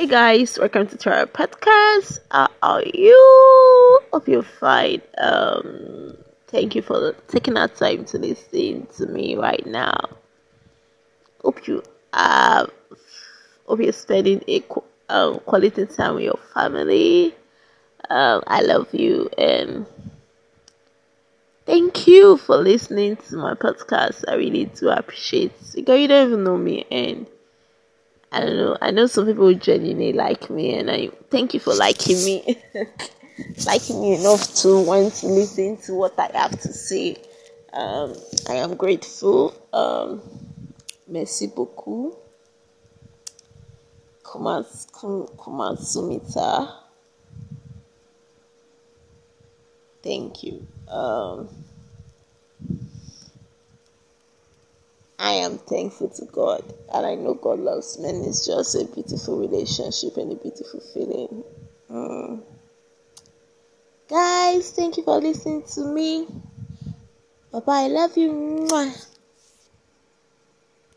Hey guys, welcome to Tara Podcast. How are you? Hope you're fine. Um, thank you for taking our time to listen to me right now. Hope you have, hope you're spending a um, quality time with your family. Um, I love you and thank you for listening to my podcast. I really do appreciate it because you don't even know me and I don't know. I know some people genuinely like me, and I thank you for liking me, liking me enough to want to listen to what I have to say. Um, I am grateful. Um, merci beaucoup. Kumasumita. Thank you. Um, I am thankful to God, and I know God loves me, and it's just a beautiful relationship and a beautiful feeling. Mm. Guys, thank you for listening to me. Bye bye. I love you. Mwah.